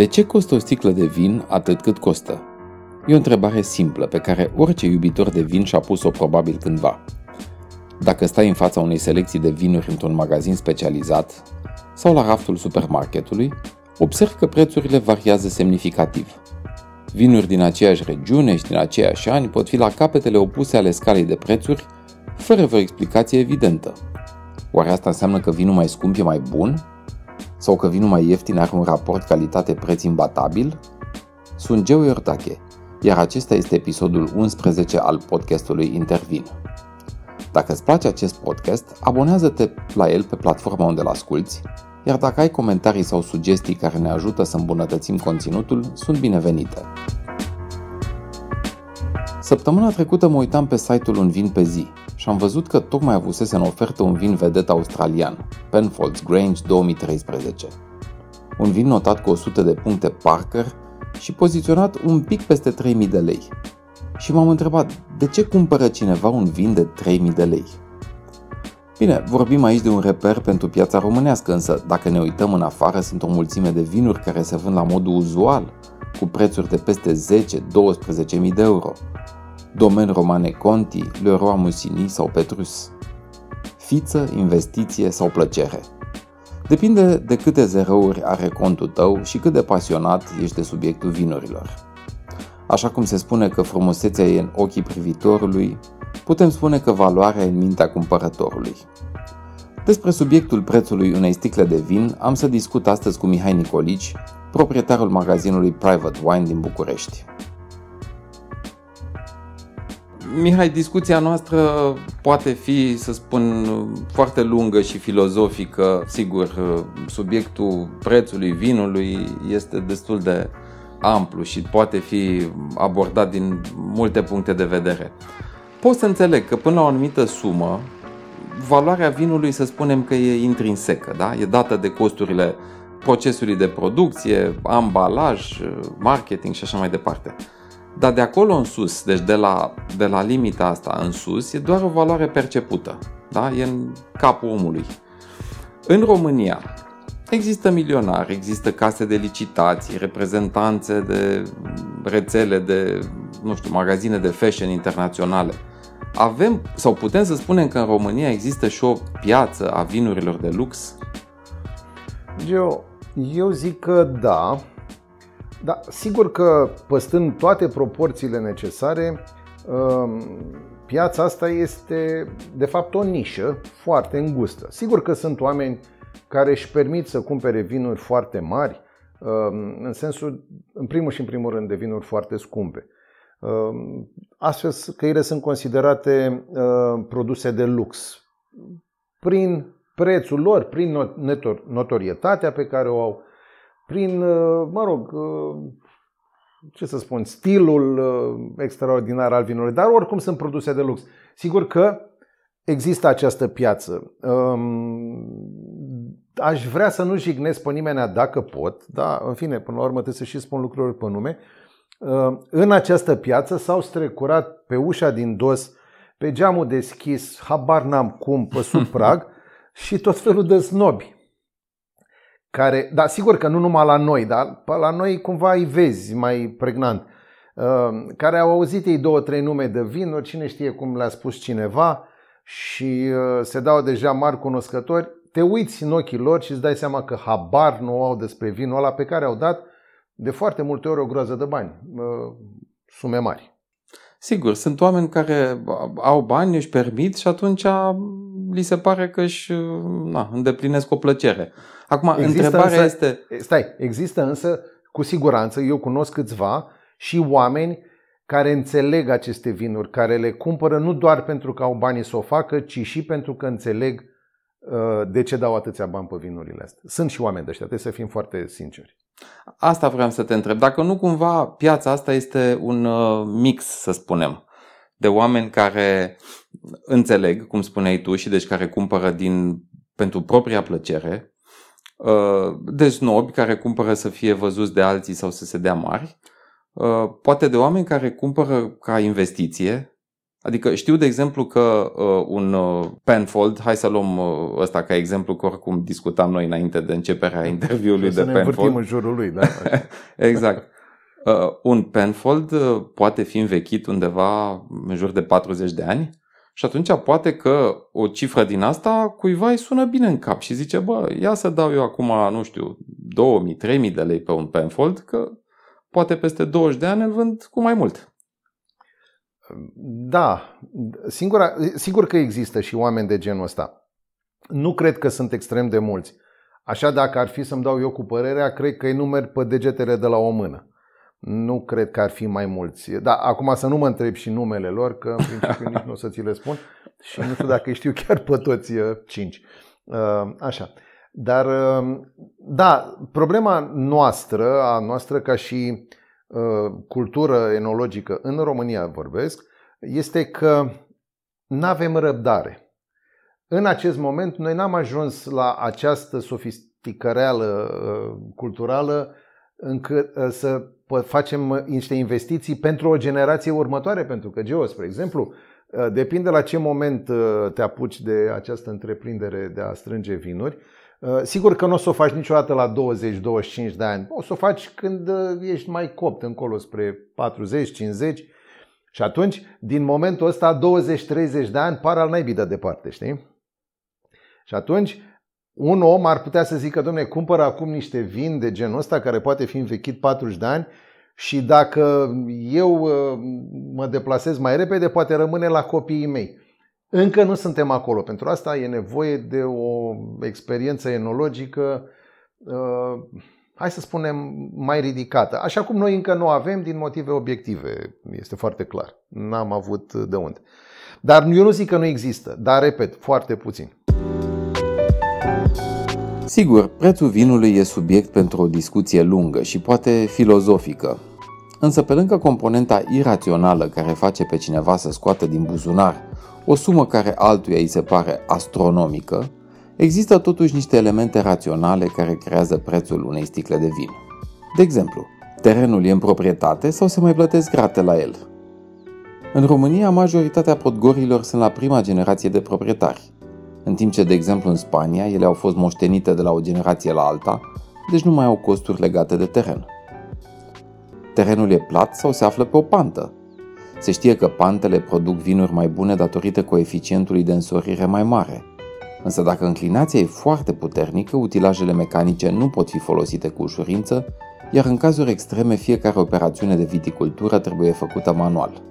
De ce costă o sticlă de vin atât cât costă? E o întrebare simplă pe care orice iubitor de vin și-a pus-o probabil cândva. Dacă stai în fața unei selecții de vinuri într-un magazin specializat sau la raftul supermarketului, observ că prețurile variază semnificativ. Vinuri din aceeași regiune și din aceiași ani pot fi la capetele opuse ale scalei de prețuri, fără vreo explicație evidentă. Oare asta înseamnă că vinul mai scump e mai bun? Sau că vinul mai ieftin are un raport calitate-preț imbatabil? Sunt Geo Iordache, iar acesta este episodul 11 al podcastului Intervin. Dacă îți place acest podcast, abonează-te la el pe platforma unde îl asculti, iar dacă ai comentarii sau sugestii care ne ajută să îmbunătățim conținutul, sunt binevenite. Săptămâna trecută mă uitam pe site-ul Un Vin pe zi și am văzut că tocmai avusese în ofertă un vin vedet australian, Penfolds Grange 2013. Un vin notat cu 100 de puncte Parker și poziționat un pic peste 3000 de lei. Și m-am întrebat, de ce cumpără cineva un vin de 3000 de lei? Bine, vorbim aici de un reper pentru piața românească, însă dacă ne uităm în afară, sunt o mulțime de vinuri care se vând la modul uzual, cu prețuri de peste 10-12 mii de euro. Domen Romane Conti, Leroy Musini sau Petrus. Fiță, investiție sau plăcere. Depinde de câte zerouri are contul tău și cât de pasionat ești de subiectul vinurilor. Așa cum se spune că frumusețea e în ochii privitorului, putem spune că valoarea e în mintea cumpărătorului. Despre subiectul prețului unei sticle de vin am să discut astăzi cu Mihai Nicolici, proprietarul magazinului Private Wine din București. Mihai, discuția noastră poate fi, să spun, foarte lungă și filozofică. Sigur, subiectul prețului vinului este destul de amplu și poate fi abordat din multe puncte de vedere. Pot să înțeleg că până la o anumită sumă, valoarea vinului să spunem că e intrinsecă, da? e dată de costurile procesului de producție, ambalaj, marketing și așa mai departe. Dar de acolo în sus, deci de la, de la limita asta în sus, e doar o valoare percepută. Da? E în capul omului. În România există milionari, există case de licitații, reprezentanțe de rețele de, nu știu, magazine de fashion internaționale. Avem, sau putem să spunem că în România există și o piață a vinurilor de lux? Eu, eu zic că da, da, sigur că păstând toate proporțiile necesare, um, piața asta este de fapt o nișă foarte îngustă. Sigur că sunt oameni care își permit să cumpere vinuri foarte mari, um, în sensul, în primul și în primul rând, de vinuri foarte scumpe. Um, astfel că ele sunt considerate uh, produse de lux. Prin prețul lor, prin notorietatea pe care o au, prin, uh, mă rog, uh, ce să spun, stilul uh, extraordinar al vinului, dar oricum sunt produse de lux. Sigur că există această piață. Um, aș vrea să nu jignesc pe nimeni dacă pot, dar în fine, până la urmă trebuie să și spun lucruri pe nume. În această piață s-au strecurat pe ușa din dos, pe geamul deschis, habar n-am cum, pe sub prag, și tot felul de snobi care, da, sigur că nu numai la noi, dar la noi cumva îi vezi mai pregnant, uh, care au auzit ei două, trei nume de vinuri, cine știe cum le-a spus cineva și uh, se dau deja mari cunoscători, te uiți în ochii lor și îți dai seama că habar nu au despre vinul ăla pe care au dat de foarte multe ori o groază de bani, uh, sume mari. Sigur, sunt oameni care au bani, își permit și atunci li se pare că își na, îndeplinesc o plăcere. Acum, există întrebarea însă, este... Stai, există însă, cu siguranță, eu cunosc câțiva și oameni care înțeleg aceste vinuri, care le cumpără nu doar pentru că au banii să o facă, ci și pentru că înțeleg uh, de ce dau atâția bani pe vinurile astea. Sunt și oameni de ăștia, trebuie să fim foarte sinceri. Asta vreau să te întreb. Dacă nu cumva piața asta este un uh, mix, să spunem, de oameni care înțeleg, cum spuneai tu, și deci care cumpără din, pentru propria plăcere, uh, de snobi care cumpără să fie văzuți de alții sau să se dea mari, uh, poate de oameni care cumpără ca investiție, Adică știu, de exemplu, că uh, un uh, Penfold, hai să luăm uh, ăsta ca exemplu, că oricum discutam noi înainte de începerea interviului de ne Penfold. în jurul lui, da? exact. Uh, un Penfold uh, poate fi învechit undeva în jur de 40 de ani și atunci poate că o cifră din asta cuiva îi sună bine în cap și zice, bă, ia să dau eu acum, nu știu, 2000-3000 de lei pe un Penfold, că poate peste 20 de ani îl vând cu mai mult. Da, singura, sigur că există și oameni de genul ăsta. Nu cred că sunt extrem de mulți. Așa dacă ar fi să-mi dau eu cu părerea, cred că îi numeri pe degetele de la o mână. Nu cred că ar fi mai mulți. Da, acum să nu mă întreb și numele lor, că în principiu nici nu o să ți le spun și nu știu dacă știu chiar pe toți uh, cinci. Uh, așa. Dar, uh, da, problema noastră, a noastră ca și cultură enologică în România vorbesc, este că nu avem răbdare. În acest moment, noi n-am ajuns la această sofisticăreală culturală încât să facem niște investiții pentru o generație următoare, pentru că Geo, spre exemplu, uh, depinde la ce moment uh, te apuci de această întreprindere de a strânge vinuri. Uh, sigur că nu o să o faci niciodată la 20-25 de ani, o să o faci când ești mai copt încolo spre 40-50 și atunci, din momentul ăsta, 20-30 de ani par al naibii de departe, știi? Și atunci, un om ar putea să zică, domne, cumpără acum niște vin de genul ăsta care poate fi învechit 40 de ani și dacă eu uh, mă deplasez mai repede, poate rămâne la copiii mei. Încă nu suntem acolo. Pentru asta e nevoie de o experiență enologică, uh, hai să spunem, mai ridicată. Așa cum noi încă nu avem din motive obiective. Este foarte clar. N-am avut de unde. Dar eu nu zic că nu există, dar repet, foarte puțin. Sigur, prețul vinului e subiect pentru o discuție lungă și poate filozofică. Însă pe lângă componenta irațională care face pe cineva să scoată din buzunar o sumă care altuia îi se pare astronomică, există totuși niște elemente raționale care creează prețul unei sticle de vin. De exemplu, terenul e în proprietate sau se mai plătesc grate la el. În România, majoritatea podgorilor sunt la prima generație de proprietari, în timp ce, de exemplu, în Spania, ele au fost moștenite de la o generație la alta, deci nu mai au costuri legate de teren. Terenul e plat sau se află pe o pantă. Se știe că pantele produc vinuri mai bune datorită coeficientului de însorire mai mare. Însă dacă înclinația e foarte puternică, utilajele mecanice nu pot fi folosite cu ușurință, iar în cazuri extreme fiecare operațiune de viticultură trebuie făcută manual.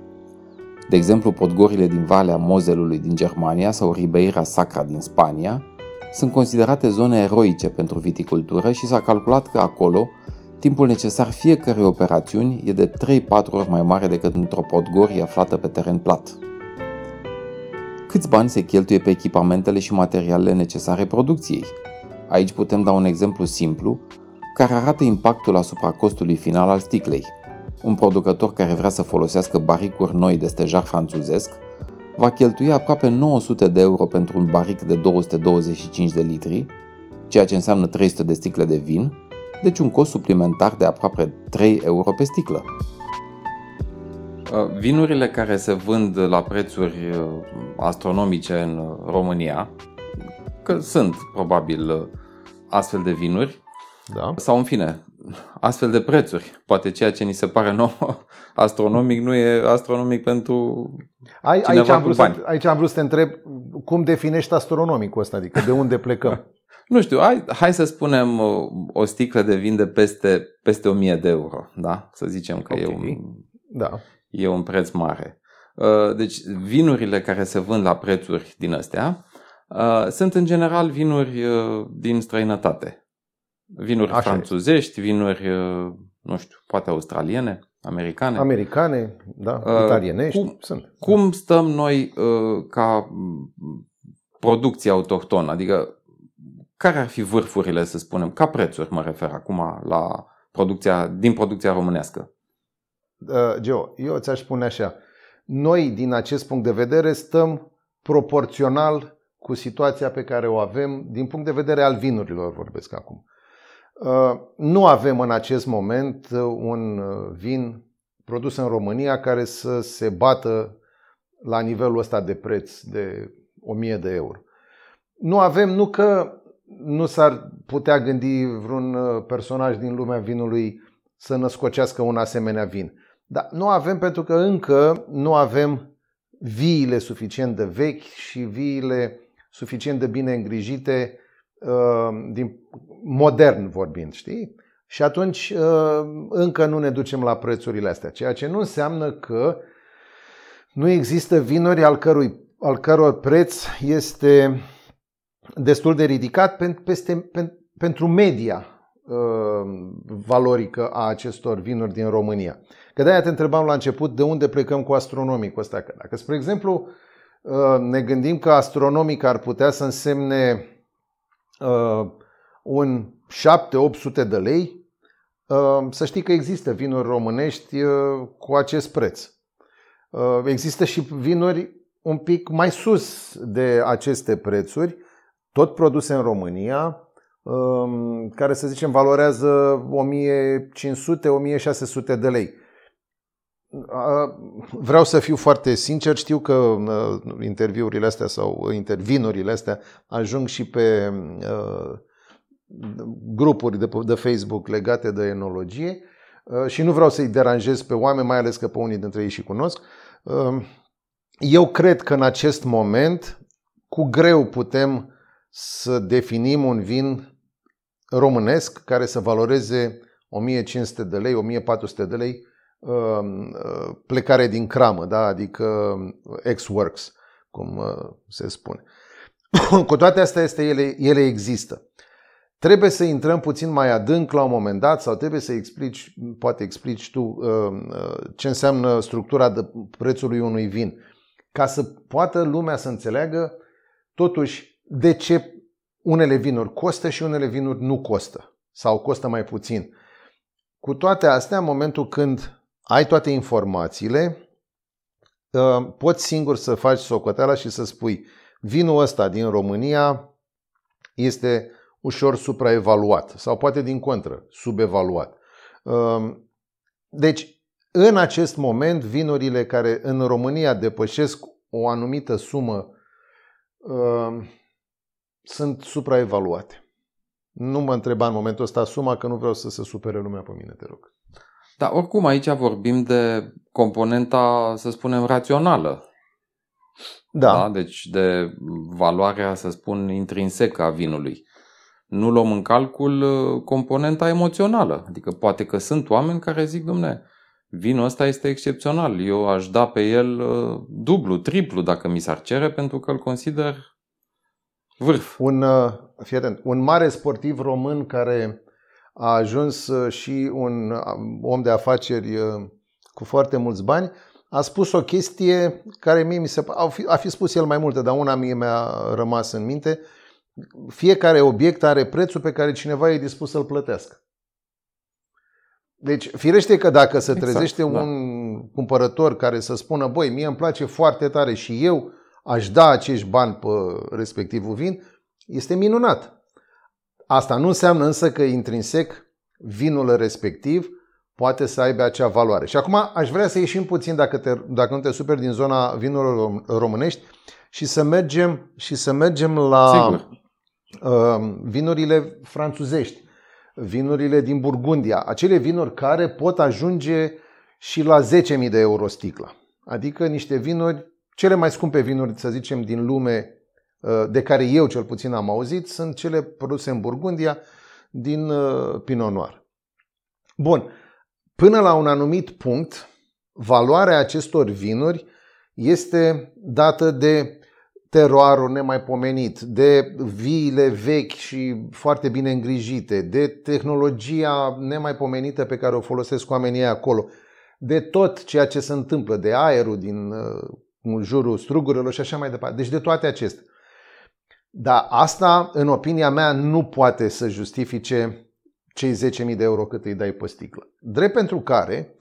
De exemplu, podgorile din Valea Mozelului din Germania sau Ribeira Sacra din Spania sunt considerate zone eroice pentru viticultură și s-a calculat că acolo timpul necesar fiecărei operațiuni e de 3-4 ori mai mare decât într-o podgorie aflată pe teren plat. Câți bani se cheltuie pe echipamentele și materialele necesare producției? Aici putem da un exemplu simplu care arată impactul asupra costului final al sticlei – un producător care vrea să folosească baricuri noi de stejar franțuzesc va cheltui aproape 900 de euro pentru un baric de 225 de litri, ceea ce înseamnă 300 de sticle de vin, deci un cost suplimentar de aproape 3 euro pe sticlă. Uh, vinurile care se vând la prețuri uh, astronomice în România, că sunt probabil uh, astfel de vinuri, da. sau în fine, astfel de prețuri. Poate ceea ce ni se pare nou astronomic nu e astronomic pentru Ai, aici, am vrut bani. Să, aici am vrut să te întreb cum definești astronomicul ăsta, adică de unde plecăm? nu știu, hai, hai să spunem o sticlă de vin de peste, peste 1000 de euro, da? Să zicem că okay. e, un, da. e un preț mare. Uh, deci vinurile care se vând la prețuri din astea uh, sunt în general vinuri uh, din străinătate. Vinuri Așa franțuzești, vinuri, uh, nu știu, poate australiene, americane. Americane, da, uh, italienești, cum, sunt. Cum stăm noi uh, ca producție autohtonă? Adică care ar fi vârfurile, să spunem, ca prețuri mă refer acum la producția, din producția românească? Uh, Geo, eu ți-aș spune așa. Noi, din acest punct de vedere, stăm proporțional cu situația pe care o avem din punct de vedere al vinurilor, vorbesc acum. Uh, nu avem în acest moment uh, un uh, vin produs în România care să se bată la nivelul ăsta de preț de 1000 de euro. Nu avem, nu că nu s-ar putea gândi vreun uh, personaj din lumea vinului să născocească un asemenea vin. Dar nu avem pentru că încă nu avem viile suficient de vechi și viile suficient de bine îngrijite, uh, din modern vorbind, știi? Și atunci uh, încă nu ne ducem la prețurile astea, ceea ce nu înseamnă că nu există vinuri al, cărui, al căror preț este destul de ridicat peste, pentru media uh, valorică a acestor vinuri din România. Că de-aia te întrebam la început de unde plecăm cu astronomicul ăsta. Dacă, spre exemplu, uh, ne gândim că astronomic ar putea să însemne uh, un 7-800 de lei, să știi că există vinuri românești cu acest preț. Există și vinuri un pic mai sus de aceste prețuri, tot produse în România, um, care să zicem valorează 1500-1600 de lei. Vreau să fiu foarte sincer, știu că uh, interviurile astea sau intervinurile astea ajung și pe uh, grupuri de, de Facebook legate de enologie uh, și nu vreau să-i deranjez pe oameni, mai ales că pe unii dintre ei și cunosc. Eu cred că în acest moment cu greu putem să definim un vin românesc care să valoreze 1500 de lei, 1400 de lei um, uh, plecare din cramă, da? adică ex-works, cum uh, se spune. Cu toate astea, este, ele, ele există. Trebuie să intrăm puțin mai adânc la un moment dat sau trebuie să explici, poate explici tu um, uh, ce înseamnă structura de prețului unui vin, ca să poată lumea să înțeleagă totuși de ce unele vinuri costă și unele vinuri nu costă sau costă mai puțin. Cu toate astea, în momentul când ai toate informațiile, uh, poți singur să faci socoteala și să spui vinul ăsta din România este ușor supraevaluat sau poate din contră, subevaluat. Uh, deci, în acest moment, vinurile care în România depășesc o anumită sumă uh, sunt supraevaluate. Nu mă întreba în momentul ăsta suma, că nu vreau să se supere lumea pe mine, te rog. Dar oricum aici vorbim de componenta, să spunem, rațională. Da. da? Deci de valoarea, să spun, intrinsecă a vinului. Nu luăm în calcul uh, componenta emoțională. Adică poate că sunt oameni care zic, domne, vinul ăsta este excepțional. Eu aș da pe el uh, dublu, triplu dacă mi s-ar cere pentru că îl consider Vârf. Un, uh, fii atent, un mare sportiv român care a ajuns uh, și un uh, om de afaceri cu foarte mulți bani, a spus o chestie care mie mi se a fi, a fi spus el mai multe, dar una mie mi-a rămas în minte. Fiecare obiect are prețul pe care cineva e dispus să-l plătească. Deci, firește că dacă se exact, trezește da. un cumpărător care să spună, băi, mie îmi place foarte tare și eu aș da acești bani pe respectivul vin, este minunat. Asta nu înseamnă însă că intrinsec vinul respectiv poate să aibă acea valoare. Și acum aș vrea să ieșim puțin, dacă, te, dacă nu te superi, din zona vinurilor românești și să mergem, și să mergem la uh, vinurile franțuzești, vinurile din Burgundia, acele vinuri care pot ajunge și la 10.000 de euro sticla. Adică niște vinuri cele mai scumpe vinuri, să zicem, din lume, uh, de care eu cel puțin am auzit, sunt cele produse în Burgundia din uh, Pinot Noir. Bun. Până la un anumit punct, valoarea acestor vinuri este dată de teroarul nemaipomenit, de viile vechi și foarte bine îngrijite, de tehnologia nemaipomenită pe care o folosesc oamenii acolo, de tot ceea ce se întâmplă, de aerul din uh, în jurul strugurilor și așa mai departe. Deci de toate acestea. Dar asta, în opinia mea, nu poate să justifice cei 10.000 de euro cât îi dai pe sticlă. Drept pentru care,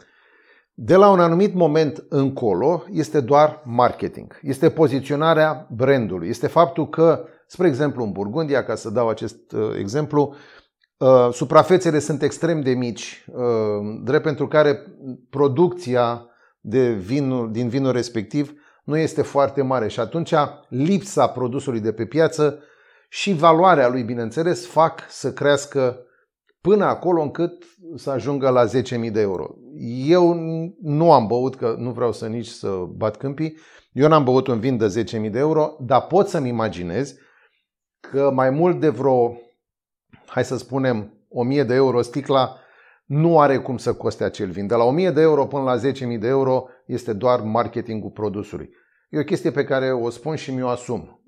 de la un anumit moment încolo, este doar marketing. Este poziționarea brandului. Este faptul că, spre exemplu, în Burgundia, ca să dau acest uh, exemplu, uh, suprafețele sunt extrem de mici, uh, drept pentru care producția de vinul, din vinul respectiv nu este foarte mare și atunci lipsa produsului de pe piață și valoarea lui, bineînțeles, fac să crească până acolo încât să ajungă la 10.000 de euro. Eu nu am băut, că nu vreau să nici să bat câmpii, eu n-am băut un vin de 10.000 de euro, dar pot să-mi imaginez că mai mult de vreo, hai să spunem, 1000 de euro sticla nu are cum să coste acel vin. De la 1000 de euro până la 10.000 de euro este doar marketingul produsului. E o chestie pe care o spun și mi-o asum.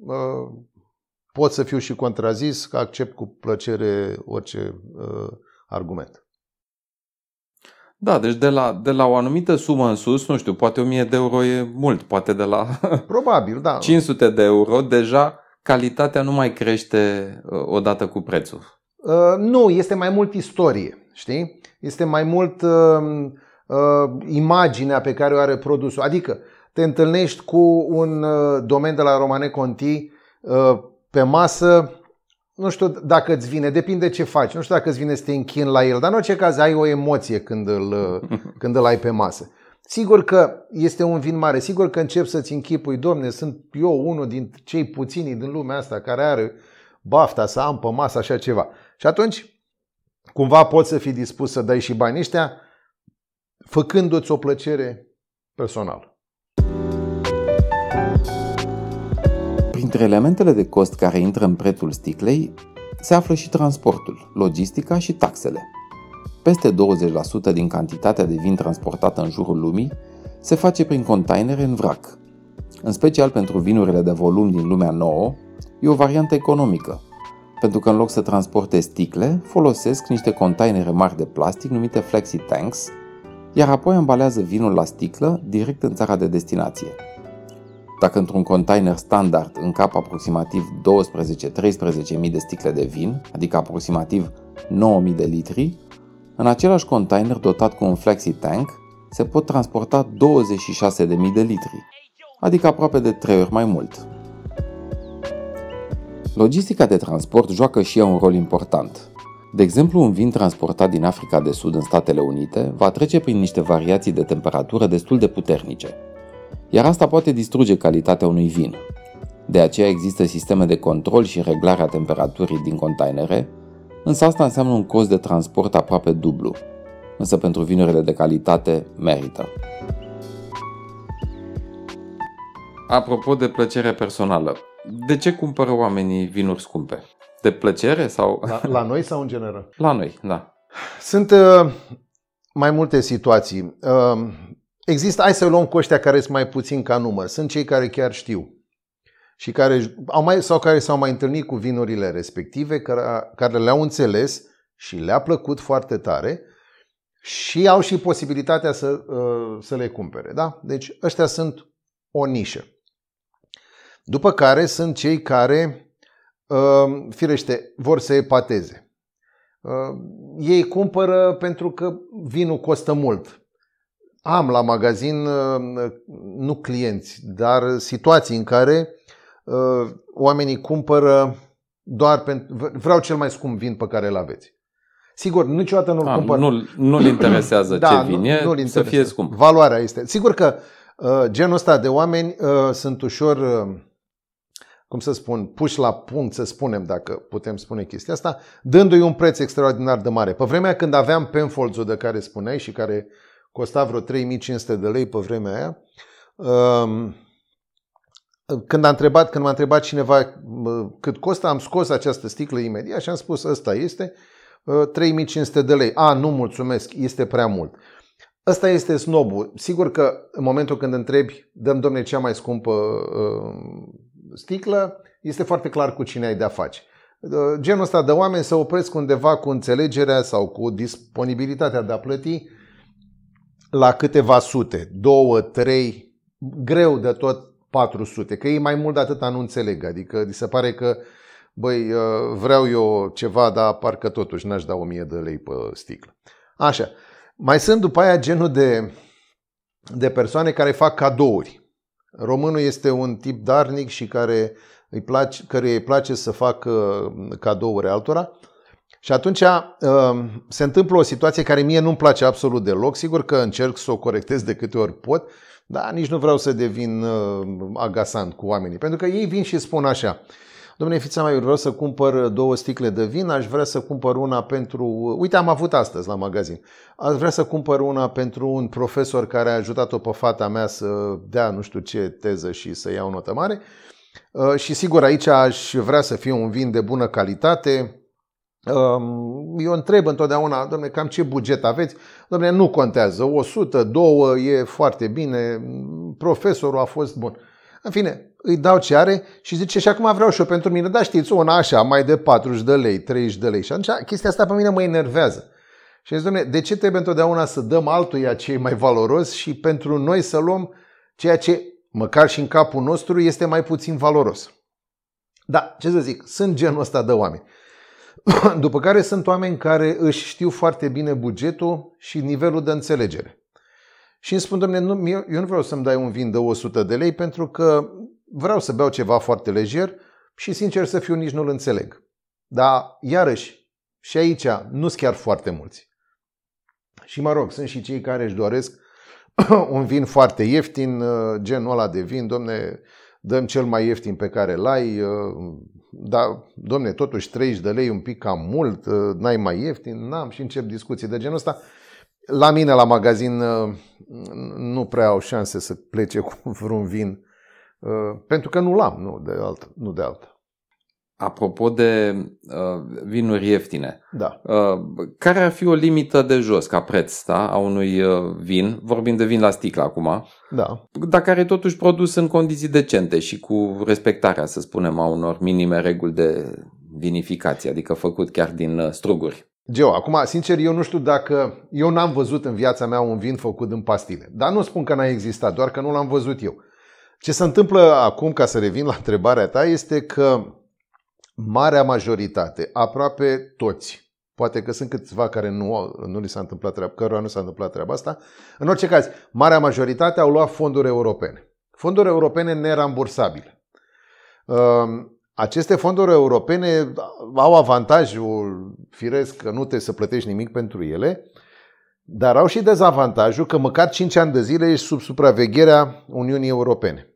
Pot să fiu și contrazis, că accept cu plăcere orice uh, argument. Da, deci de la, de la o anumită sumă în sus, nu știu, poate 1000 de euro e mult, poate de la Probabil, da. 500 de euro, deja calitatea nu mai crește uh, odată cu prețul. Uh, nu, este mai mult istorie, știi? Este mai mult uh, uh, imaginea pe care o are produsul. Adică te întâlnești cu un uh, domen de la Romane Conti uh, pe masă, nu știu dacă îți vine, depinde ce faci, nu știu dacă îți vine să te închin la el, dar în orice caz ai o emoție când îl, când îl ai pe masă. Sigur că este un vin mare, sigur că încep să-ți închipui, domne, sunt eu unul din cei puțini din lumea asta care are bafta să am pe masă așa ceva. Și atunci, cumva poți să fii dispus să dai și banii ăștia, făcându-ți o plăcere personală. Printre elementele de cost care intră în prețul sticlei se află și transportul, logistica și taxele. Peste 20% din cantitatea de vin transportată în jurul lumii se face prin containere în vrac. În special pentru vinurile de volum din lumea nouă, e o variantă economică, pentru că în loc să transporte sticle, folosesc niște containere mari de plastic numite flexi tanks, iar apoi ambalează vinul la sticlă direct în țara de destinație. Dacă într-un container standard încap aproximativ 12-13.000 de sticle de vin, adică aproximativ 9.000 de litri, în același container dotat cu un flexi tank se pot transporta 26.000 de litri, adică aproape de 3 ori mai mult. Logistica de transport joacă și ea un rol important. De exemplu, un vin transportat din Africa de Sud în Statele Unite va trece prin niște variații de temperatură destul de puternice, iar asta poate distruge calitatea unui vin. De aceea există sisteme de control și reglare a temperaturii din containere, însă asta înseamnă un cost de transport aproape dublu. Însă pentru vinurile de calitate merită. Apropo de plăcere personală, de ce cumpără oamenii vinuri scumpe? De plăcere sau... La, la noi sau în general? La noi, da. Sunt uh, mai multe situații. Uh, există, hai să luăm cu ăștia care sunt mai puțin ca număr. Sunt cei care chiar știu și care au mai, sau care s-au mai întâlnit cu vinurile respective, care, care le-au înțeles și le-a plăcut foarte tare și au și posibilitatea să, uh, să le cumpere. Da? Deci ăștia sunt o nișă. După care sunt cei care, uh, firește, vor să epateze. Uh, ei cumpără pentru că vinul costă mult. Am la magazin uh, nu clienți, dar situații în care oamenii cumpără doar pentru. Vreau cel mai scump vin pe care îl aveți. Sigur, niciodată nu-l cumpăr. Nu, nu-l interesează da, ce vin e, nu, să fie scump. Valoarea este. Sigur că uh, genul ăsta de oameni uh, sunt ușor uh, cum să spun, puși la punct, să spunem, dacă putem spune chestia asta, dându-i un preț extraordinar de mare. Pe vremea când aveam Penfolds-ul de care spuneai și care costa vreo 3500 de lei pe vremea aia, um, când, a întrebat, când m-a întrebat cineva cât costă, am scos această sticlă imediat și am spus ăsta este 3500 uh, de lei. A, nu mulțumesc, este prea mult. Ăsta este snobul. Sigur că în momentul când întrebi, dăm domne cea mai scumpă uh, sticlă, este foarte clar cu cine ai de-a face. Genul ăsta de oameni se opresc undeva cu înțelegerea sau cu disponibilitatea de a plăti la câteva sute, două, trei, greu de tot 400, că ei mai mult de atâta nu înțeleg, adică se pare că băi, vreau eu ceva, dar parcă totuși n-aș da 1000 de lei pe sticlă. Așa. Mai sunt după aia genul de, de persoane care fac cadouri. Românul este un tip darnic și care îi place, care îi place să facă cadouri altora Și atunci se întâmplă o situație care mie nu-mi place absolut deloc. Sigur că încerc să o corectez de câte ori pot, dar nici nu vreau să devin agasant cu oamenii. Pentru că ei vin și spun așa, Domnule fița mea, eu vreau să cumpăr două sticle de vin, aș vrea să cumpăr una pentru... Uite, am avut astăzi la magazin. Aș vrea să cumpăr una pentru un profesor care a ajutat-o pe fata mea să dea nu știu ce teză și să ia o notă mare. Uh, și sigur, aici aș vrea să fie un vin de bună calitate. Um, eu întreb întotdeauna, domnule, cam ce buget aveți? Domnule, nu contează. 100, 2 e foarte bine. Profesorul a fost bun. În fine, îi dau ce are și zice și acum vreau și eu pentru mine, da știți, una așa, mai de 40 de lei, 30 de lei. Și atunci chestia asta pe mine mă enervează. Și zic, domnule, de ce trebuie întotdeauna să dăm altuia ce e mai valoros și pentru noi să luăm ceea ce, măcar și în capul nostru, este mai puțin valoros? Da, ce să zic, sunt genul ăsta de oameni. După care sunt oameni care își știu foarte bine bugetul și nivelul de înțelegere. Și îmi spun, domnule, nu, eu, eu nu vreau să-mi dai un vin de 100 de lei pentru că vreau să beau ceva foarte lejer și sincer să fiu nici nu-l înțeleg. Dar iarăși, și aici nu sunt chiar foarte mulți. Și mă rog, sunt și cei care își doresc un vin foarte ieftin, uh, genul ăla de vin, domne, dăm cel mai ieftin pe care îl ai, uh, dar, domne, totuși 30 de lei un pic cam mult, uh, n-ai mai ieftin, n-am și încep discuții de genul ăsta. La mine, la magazin, uh, nu prea au șanse să plece cu vreun vin, uh, pentru că nu-l am, nu de altă. Nu de altă. Apropo de uh, vinuri ieftine, da. uh, care ar fi o limită de jos ca preț da, a unui uh, vin, vorbim de vin la sticlă acum, da. dar care totuși produs în condiții decente și cu respectarea, să spunem, a unor minime reguli de vinificație, adică făcut chiar din uh, struguri? Geo, acum, sincer, eu nu știu dacă... Eu n-am văzut în viața mea un vin făcut în pastile. Dar nu spun că n-a existat, doar că nu l-am văzut eu. Ce se întâmplă acum, ca să revin la întrebarea ta, este că marea majoritate, aproape toți, poate că sunt câțiva care nu, nu li s-a întâmplat treaba, cărora nu s-a întâmplat treaba asta, în orice caz, marea majoritate au luat fonduri europene. Fonduri europene nerambursabile. Aceste fonduri europene au avantajul firesc că nu trebuie să plătești nimic pentru ele, dar au și dezavantajul că măcar 5 ani de zile ești sub supravegherea Uniunii Europene.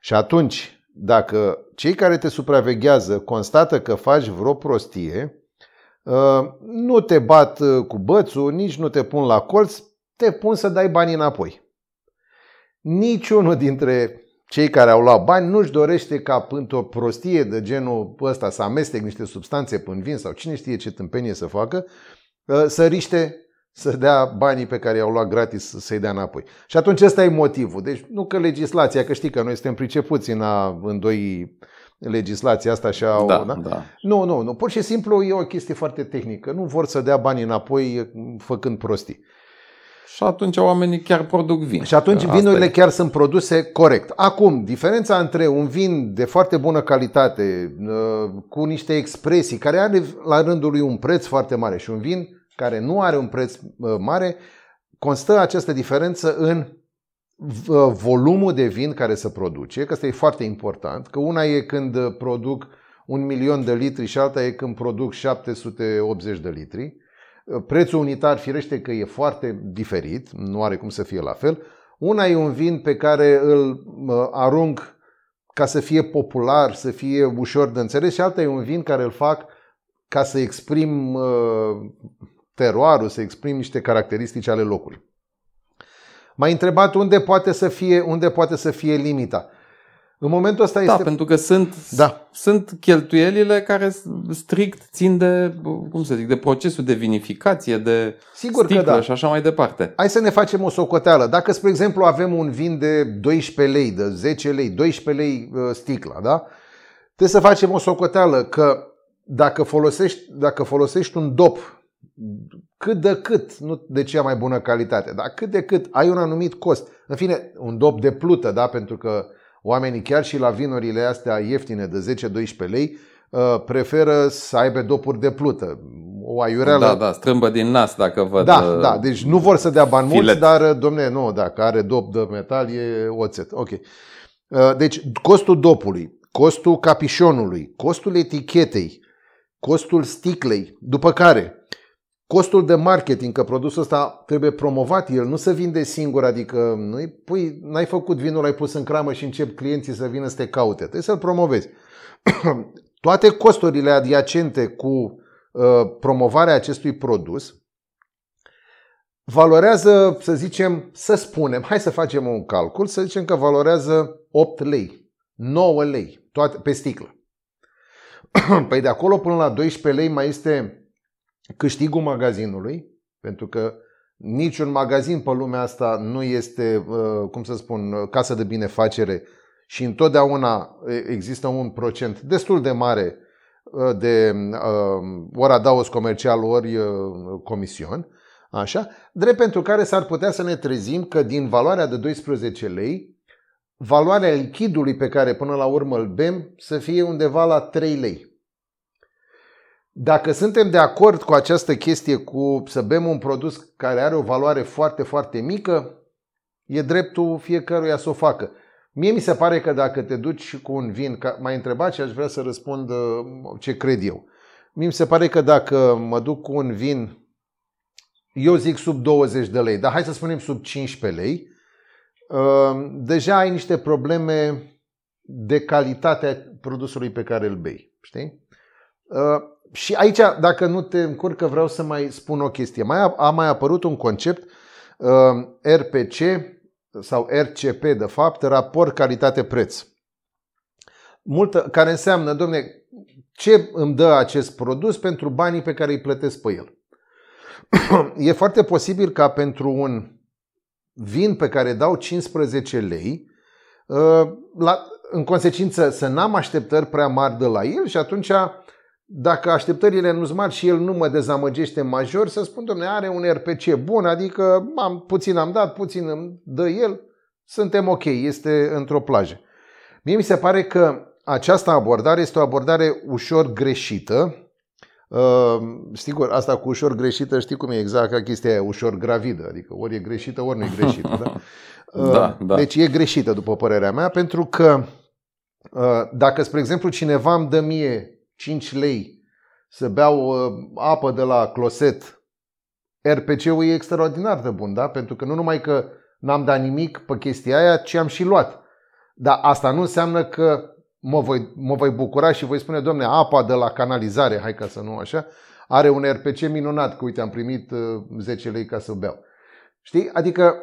Și atunci, dacă cei care te supraveghează constată că faci vreo prostie, ă, nu te bat cu bățul, nici nu te pun la colț, te pun să dai banii înapoi. Niciunul dintre cei care au luat bani nu-și dorește ca pentru o prostie de genul ăsta să amestec niște substanțe în vin sau cine știe ce tâmpenie să facă, uh, să riște să dea banii pe care i-au luat gratis să-i dea înapoi. Și atunci ăsta e motivul. Deci nu că legislația, că știi că noi suntem pricepuți în a îndoi legislația asta și au... Da, da? da. Nu, nu, nu. Pur și simplu e o chestie foarte tehnică. Nu vor să dea banii înapoi făcând prostii. Și atunci oamenii chiar produc vin. Și atunci Asta vinurile e. chiar sunt produse corect. Acum, diferența între un vin de foarte bună calitate, uh, cu niște expresii, care are la rândul lui un preț foarte mare și un vin care nu are un preț uh, mare, constă această diferență în uh, volumul de vin care se produce, că asta e foarte important, că una e când produc un milion de litri și alta e când produc 780 de litri. Prețul unitar firește că e foarte diferit, nu are cum să fie la fel. Una e un vin pe care îl arunc ca să fie popular, să fie ușor de înțeles și alta e un vin care îl fac ca să exprim teroarul, să exprim niște caracteristici ale locului. M-ai întrebat unde poate să fie, unde poate să fie limita. În momentul ăsta da, este... Da, pentru că sunt, da. sunt cheltuielile care strict țin de, cum să zic, de procesul de vinificație, de Sigur sticlă că da. și așa mai departe. Hai să ne facem o socoteală. Dacă, spre exemplu, avem un vin de 12 lei, de 10 lei, 12 lei uh, sticla, da? Trebuie să facem o socoteală că dacă folosești, dacă folosești un dop cât de cât, nu de cea mai bună calitate, dar cât de cât ai un anumit cost. În fine, un dop de plută, da? Pentru că Oamenii chiar și la vinurile astea ieftine de 10-12 lei uh, preferă să aibă dopuri de plută. O aiureală... Da, da, strâmbă din nas dacă văd Da, uh, da, deci nu vor să dea bani filet. mulți, dar, uh, domne, nu, dacă are dop de metal e oțet. Ok. Deci, costul dopului, costul capișonului, costul etichetei, costul sticlei, după care costul de marketing, că produsul ăsta trebuie promovat, el nu se vinde singur, adică nu pui, n-ai făcut vinul, l-ai pus în cramă și încep clienții să vină să te caute, trebuie să-l promovezi. Toate costurile adiacente cu uh, promovarea acestui produs valorează, să zicem, să spunem, hai să facem un calcul, să zicem că valorează 8 lei, 9 lei toate, pe sticlă. păi de acolo până la 12 lei mai este câștigul magazinului, pentru că niciun magazin pe lumea asta nu este, uh, cum să spun, casă de binefacere și întotdeauna există un procent destul de mare uh, de uh, ori adaos comercial, ori comision, așa, drept pentru care s-ar putea să ne trezim că din valoarea de 12 lei, valoarea lichidului pe care până la urmă îl bem să fie undeva la 3 lei. Dacă suntem de acord cu această chestie, cu să bem un produs care are o valoare foarte, foarte mică, e dreptul fiecăruia să o facă. Mie mi se pare că dacă te duci cu un vin, m-ai întrebat și aș vrea să răspund uh, ce cred eu. Mie mi se pare că dacă mă duc cu un vin, eu zic sub 20 de lei, dar hai să spunem sub 15 lei, uh, deja ai niște probleme de calitate a produsului pe care îl bei. Știi? Uh, și aici, dacă nu te încurcă, vreau să mai spun o chestie. Mai a, a mai apărut un concept uh, RPC sau RCP, de fapt, raport calitate-preț. Multă, care înseamnă, domne, ce îmi dă acest produs pentru banii pe care îi plătesc pe el. e foarte posibil ca pentru un vin pe care dau 15 lei, uh, la, în consecință să n-am așteptări prea mari de la el și atunci dacă așteptările nu sunt mari și el nu mă dezamăgește major, să spun, domnule, are un RPC bun, adică am, puțin am dat, puțin îmi dă el, suntem ok, este într-o plajă. Mie mi se pare că această abordare este o abordare ușor greșită. Uh, sigur, asta cu ușor greșită, știi cum e exact ca chestia aia, ușor gravidă, adică ori e greșită, ori nu e greșită. Da? Uh, da, da. Deci e greșită, după părerea mea, pentru că uh, dacă, spre exemplu, cineva îmi dă mie 5 lei să beau uh, apă de la closet, RPC-ul e extraordinar de bun, da? Pentru că nu numai că n-am dat nimic pe chestia aia, ci am și luat. Dar asta nu înseamnă că mă voi, mă voi bucura și voi spune, domne, apa de la canalizare, hai ca să nu așa, are un RPC minunat, că uite, am primit 10 uh, lei ca să beau. Știi? Adică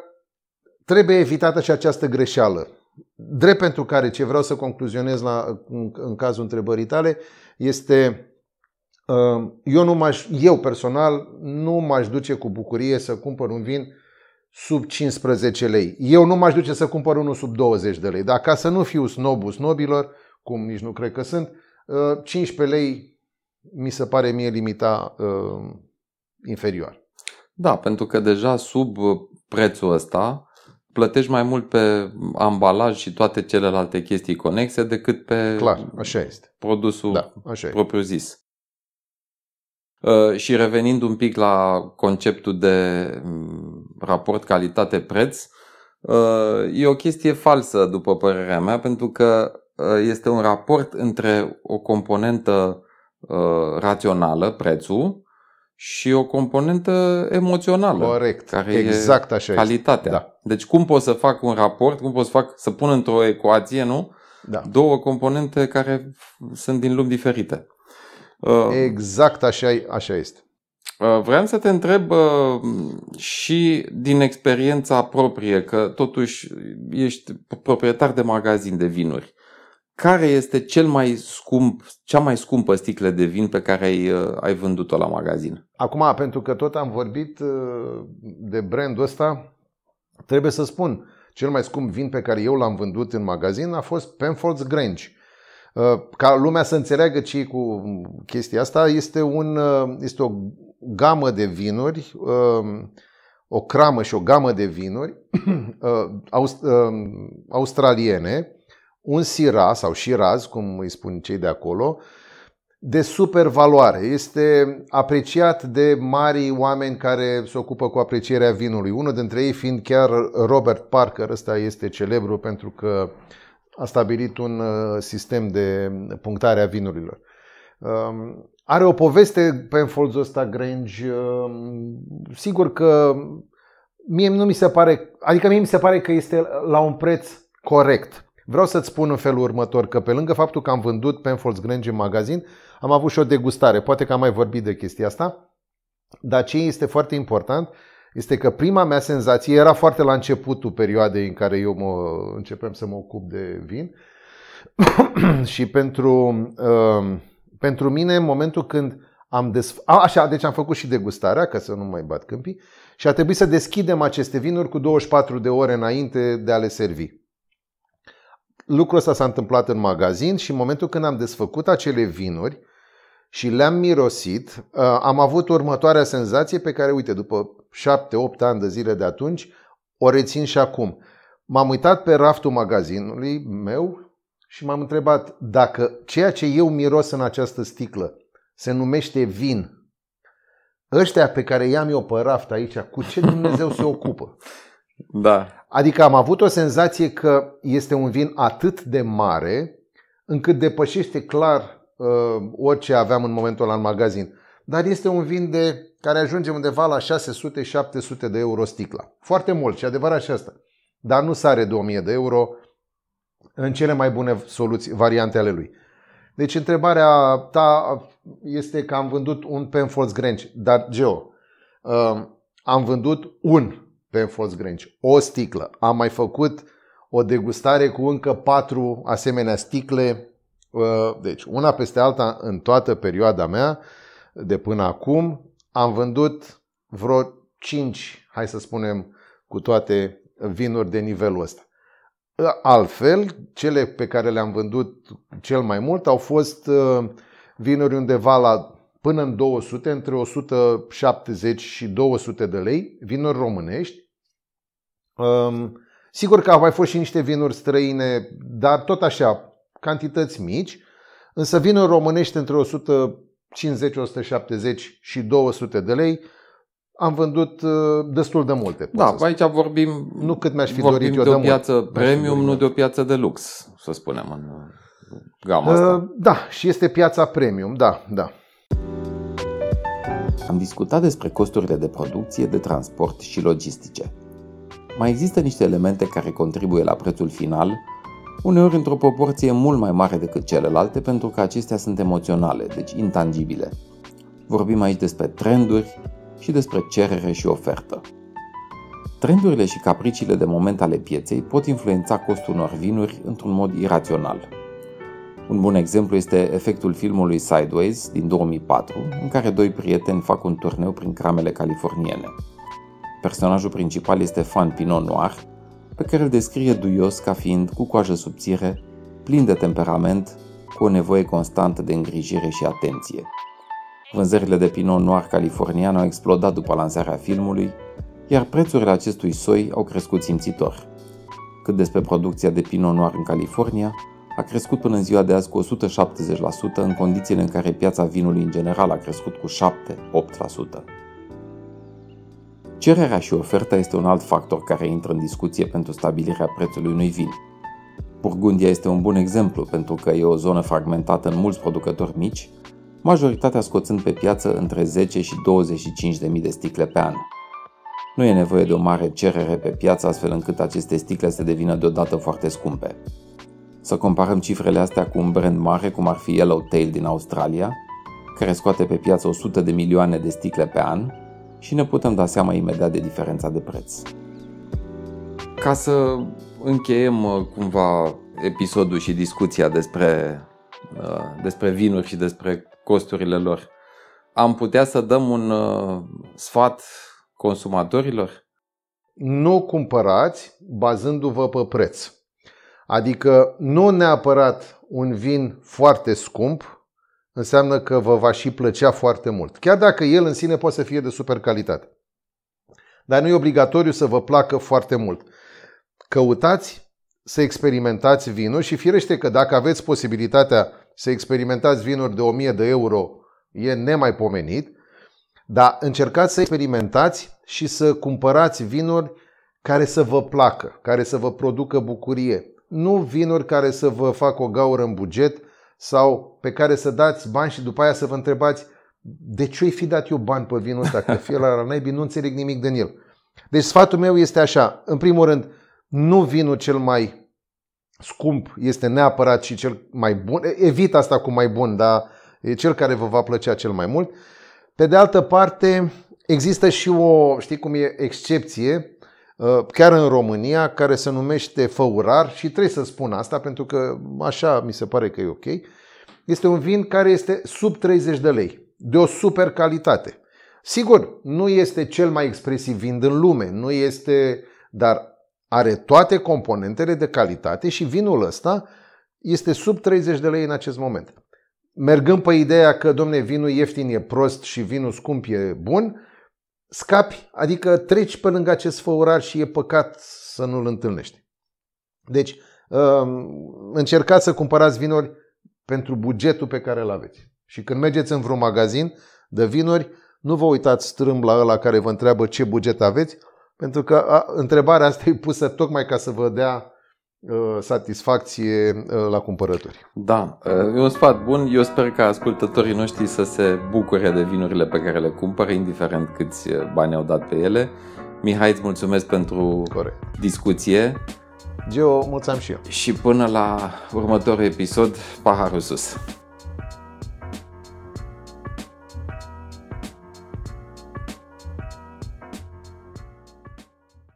trebuie evitată și această greșeală. Drept pentru care ce vreau să concluzionez la, în, în cazul întrebării tale este uh, eu, nu m-aș, eu personal nu m-aș duce cu bucurie să cumpăr un vin sub 15 lei. Eu nu m-aș duce să cumpăr unul sub 20 de lei. Dar ca să nu fiu snobul snobilor, cum nici nu cred că sunt, 15 uh, lei mi se pare mie limita uh, inferior. Da, pentru că deja sub prețul ăsta plătești mai mult pe ambalaj și toate celelalte chestii conexe decât pe Clar, așa este. produsul da, așa propriu zis. Uh, și revenind un pic la conceptul de mm, raport calitate-preț, uh, e o chestie falsă, după părerea mea, pentru că uh, este un raport între o componentă rațională, prețul, și o componentă emoțională. Corect. Care exact e așa calitatea. Este. Da. Deci cum pot să fac un raport, cum pot să fac să pun într-o ecuație, nu? Da. Două componente care sunt din lumi diferite. Uh, exact așa, așa este. Uh, vreau să te întreb uh, și din experiența proprie, că totuși ești proprietar de magazin de vinuri. Care este cel mai scump, cea mai scumpă sticlă de vin pe care ai, uh, ai vândut-o la magazin? Acum, pentru că tot am vorbit uh, de brandul ăsta, trebuie să spun, cel mai scump vin pe care eu l-am vândut în magazin a fost Penfolds Grange. Uh, ca lumea să înțeleagă ce cu chestia asta, este, un, este o gamă de vinuri, o cramă și o gamă de vinuri australiene, un sira sau șiraz, cum îi spun cei de acolo, de super valoare. Este apreciat de mari oameni care se ocupă cu aprecierea vinului. Unul dintre ei fiind chiar Robert Parker, ăsta este celebru pentru că a stabilit un uh, sistem de punctare a vinurilor. Um, are o poveste pe înfolzul ăsta Grange. Sigur că mie nu mi se pare, adică mie mi se pare că este la un preț corect. Vreau să-ți spun în felul următor că pe lângă faptul că am vândut Penfolds Grange în magazin, am avut și o degustare. Poate că am mai vorbit de chestia asta, dar ce este foarte important este că prima mea senzație era foarte la începutul perioadei în care eu mă începem să mă ocup de vin și pentru, uh, pentru mine în momentul când am des... A, așa, deci am făcut și degustarea, ca să nu mai bat câmpii, și a trebuit să deschidem aceste vinuri cu 24 de ore înainte de a le servi. Lucrul ăsta s-a întâmplat în magazin și în momentul când am desfăcut acele vinuri și le-am mirosit, uh, am avut următoarea senzație pe care, uite, după 7-8 ani de zile de atunci, o rețin și acum. M-am uitat pe raftul magazinului meu și m-am întrebat dacă ceea ce eu miros în această sticlă se numește vin, ăștia pe care i-am eu pe raft aici, cu ce Dumnezeu se ocupă? Da. Adică am avut o senzație că este un vin atât de mare încât depășește clar uh, orice aveam în momentul ăla în magazin. Dar este un vin de care ajunge undeva la 600-700 de euro sticla. Foarte mult și adevărat și asta. Dar nu sare de 1000 de euro în cele mai bune soluții, variante ale lui. Deci întrebarea ta este că am vândut un Penfolds Grange, dar Geo, uh, am vândut un Penfolds Grange, o sticlă. Am mai făcut o degustare cu încă patru asemenea sticle, uh, deci una peste alta în toată perioada mea de până acum. Am vândut vreo 5, hai să spunem, cu toate vinuri de nivelul ăsta. Altfel, cele pe care le-am vândut cel mai mult au fost uh, vinuri undeva la până în 200, între 170 și 200 de lei, vinuri românești. Um, sigur că au mai fost și niște vinuri străine, dar tot așa, cantități mici, însă vinuri românești între 150, 170 și 200 de lei am vândut uh, destul de multe. Da, aici vorbim, nu cât mi-aș fi vorbim dorit eu de de o piață mult. premium, nu de o piață de lux, să spunem, în gama asta. Uh, da, și este piața premium, da, da. Am discutat despre costurile de producție, de transport și logistice. Mai există niște elemente care contribuie la prețul final, uneori într-o proporție mult mai mare decât celelalte, pentru că acestea sunt emoționale, deci intangibile. Vorbim aici despre trenduri, și despre cerere și ofertă. Trendurile și capriciile de moment ale pieței pot influența costul unor vinuri într-un mod irațional. Un bun exemplu este efectul filmului Sideways din 2004, în care doi prieteni fac un turneu prin cramele californiene. Personajul principal este fan Pinot Noir, pe care îl descrie duios ca fiind cu coajă subțire, plin de temperament, cu o nevoie constantă de îngrijire și atenție. Vânzările de Pinot Noir californian au explodat după lansarea filmului, iar prețurile acestui soi au crescut simțitor. Cât despre producția de Pinot Noir în California, a crescut până în ziua de azi cu 170% în condițiile în care piața vinului în general a crescut cu 7-8%. Cererea și oferta este un alt factor care intră în discuție pentru stabilirea prețului unui vin. Burgundia este un bun exemplu pentru că e o zonă fragmentată în mulți producători mici, majoritatea scoțând pe piață între 10 și 25 de mii de sticle pe an. Nu e nevoie de o mare cerere pe piață astfel încât aceste sticle să devină deodată foarte scumpe. Să comparăm cifrele astea cu un brand mare cum ar fi Yellowtail din Australia, care scoate pe piață 100 de milioane de sticle pe an și ne putem da seama imediat de diferența de preț. Ca să încheiem uh, cumva episodul și discuția despre, uh, despre vinuri și despre costurile lor. Am putea să dăm un uh, sfat consumatorilor? Nu cumpărați bazându-vă pe preț. Adică nu neapărat un vin foarte scump înseamnă că vă va și plăcea foarte mult. Chiar dacă el în sine poate să fie de super calitate. Dar nu e obligatoriu să vă placă foarte mult. Căutați să experimentați vinul și firește că dacă aveți posibilitatea să experimentați vinuri de 1000 de euro e nemaipomenit, dar încercați să experimentați și să cumpărați vinuri care să vă placă, care să vă producă bucurie. Nu vinuri care să vă facă o gaură în buget sau pe care să dați bani și după aia să vă întrebați de ce ai fi dat eu bani pe vinul ăsta, că fie la naibii, nu înțeleg nimic din el. Deci sfatul meu este așa, în primul rând, nu vinul cel mai scump este neapărat și cel mai bun. Evit asta cu mai bun, dar e cel care vă va plăcea cel mai mult. Pe de altă parte, există și o, știi cum e, excepție, uh, chiar în România, care se numește făurar și trebuie să spun asta pentru că așa mi se pare că e ok. Este un vin care este sub 30 de lei, de o super calitate. Sigur, nu este cel mai expresiv vin din lume, nu este, dar are toate componentele de calitate și vinul ăsta este sub 30 de lei în acest moment. Mergând pe ideea că, domne, vinul ieftin e prost și vinul scump e bun, scapi, adică treci pe lângă acest făurar și e păcat să nu-l întâlnești. Deci, um, încercați să cumpărați vinuri pentru bugetul pe care îl aveți. Și când mergeți în vreun magazin de vinuri, nu vă uitați strâmb la ăla care vă întreabă ce buget aveți, pentru că a, întrebarea asta e pusă tocmai ca să vă dea uh, satisfacție uh, la cumpărături. Da, uh, e un sfat bun. Eu sper că ascultătorii noștri să se bucure de vinurile pe care le cumpără, indiferent câți bani au dat pe ele. Mihai, îți mulțumesc pentru Corect. discuție. Geo, mulțumim și eu. Și până la următorul episod, paharul sus.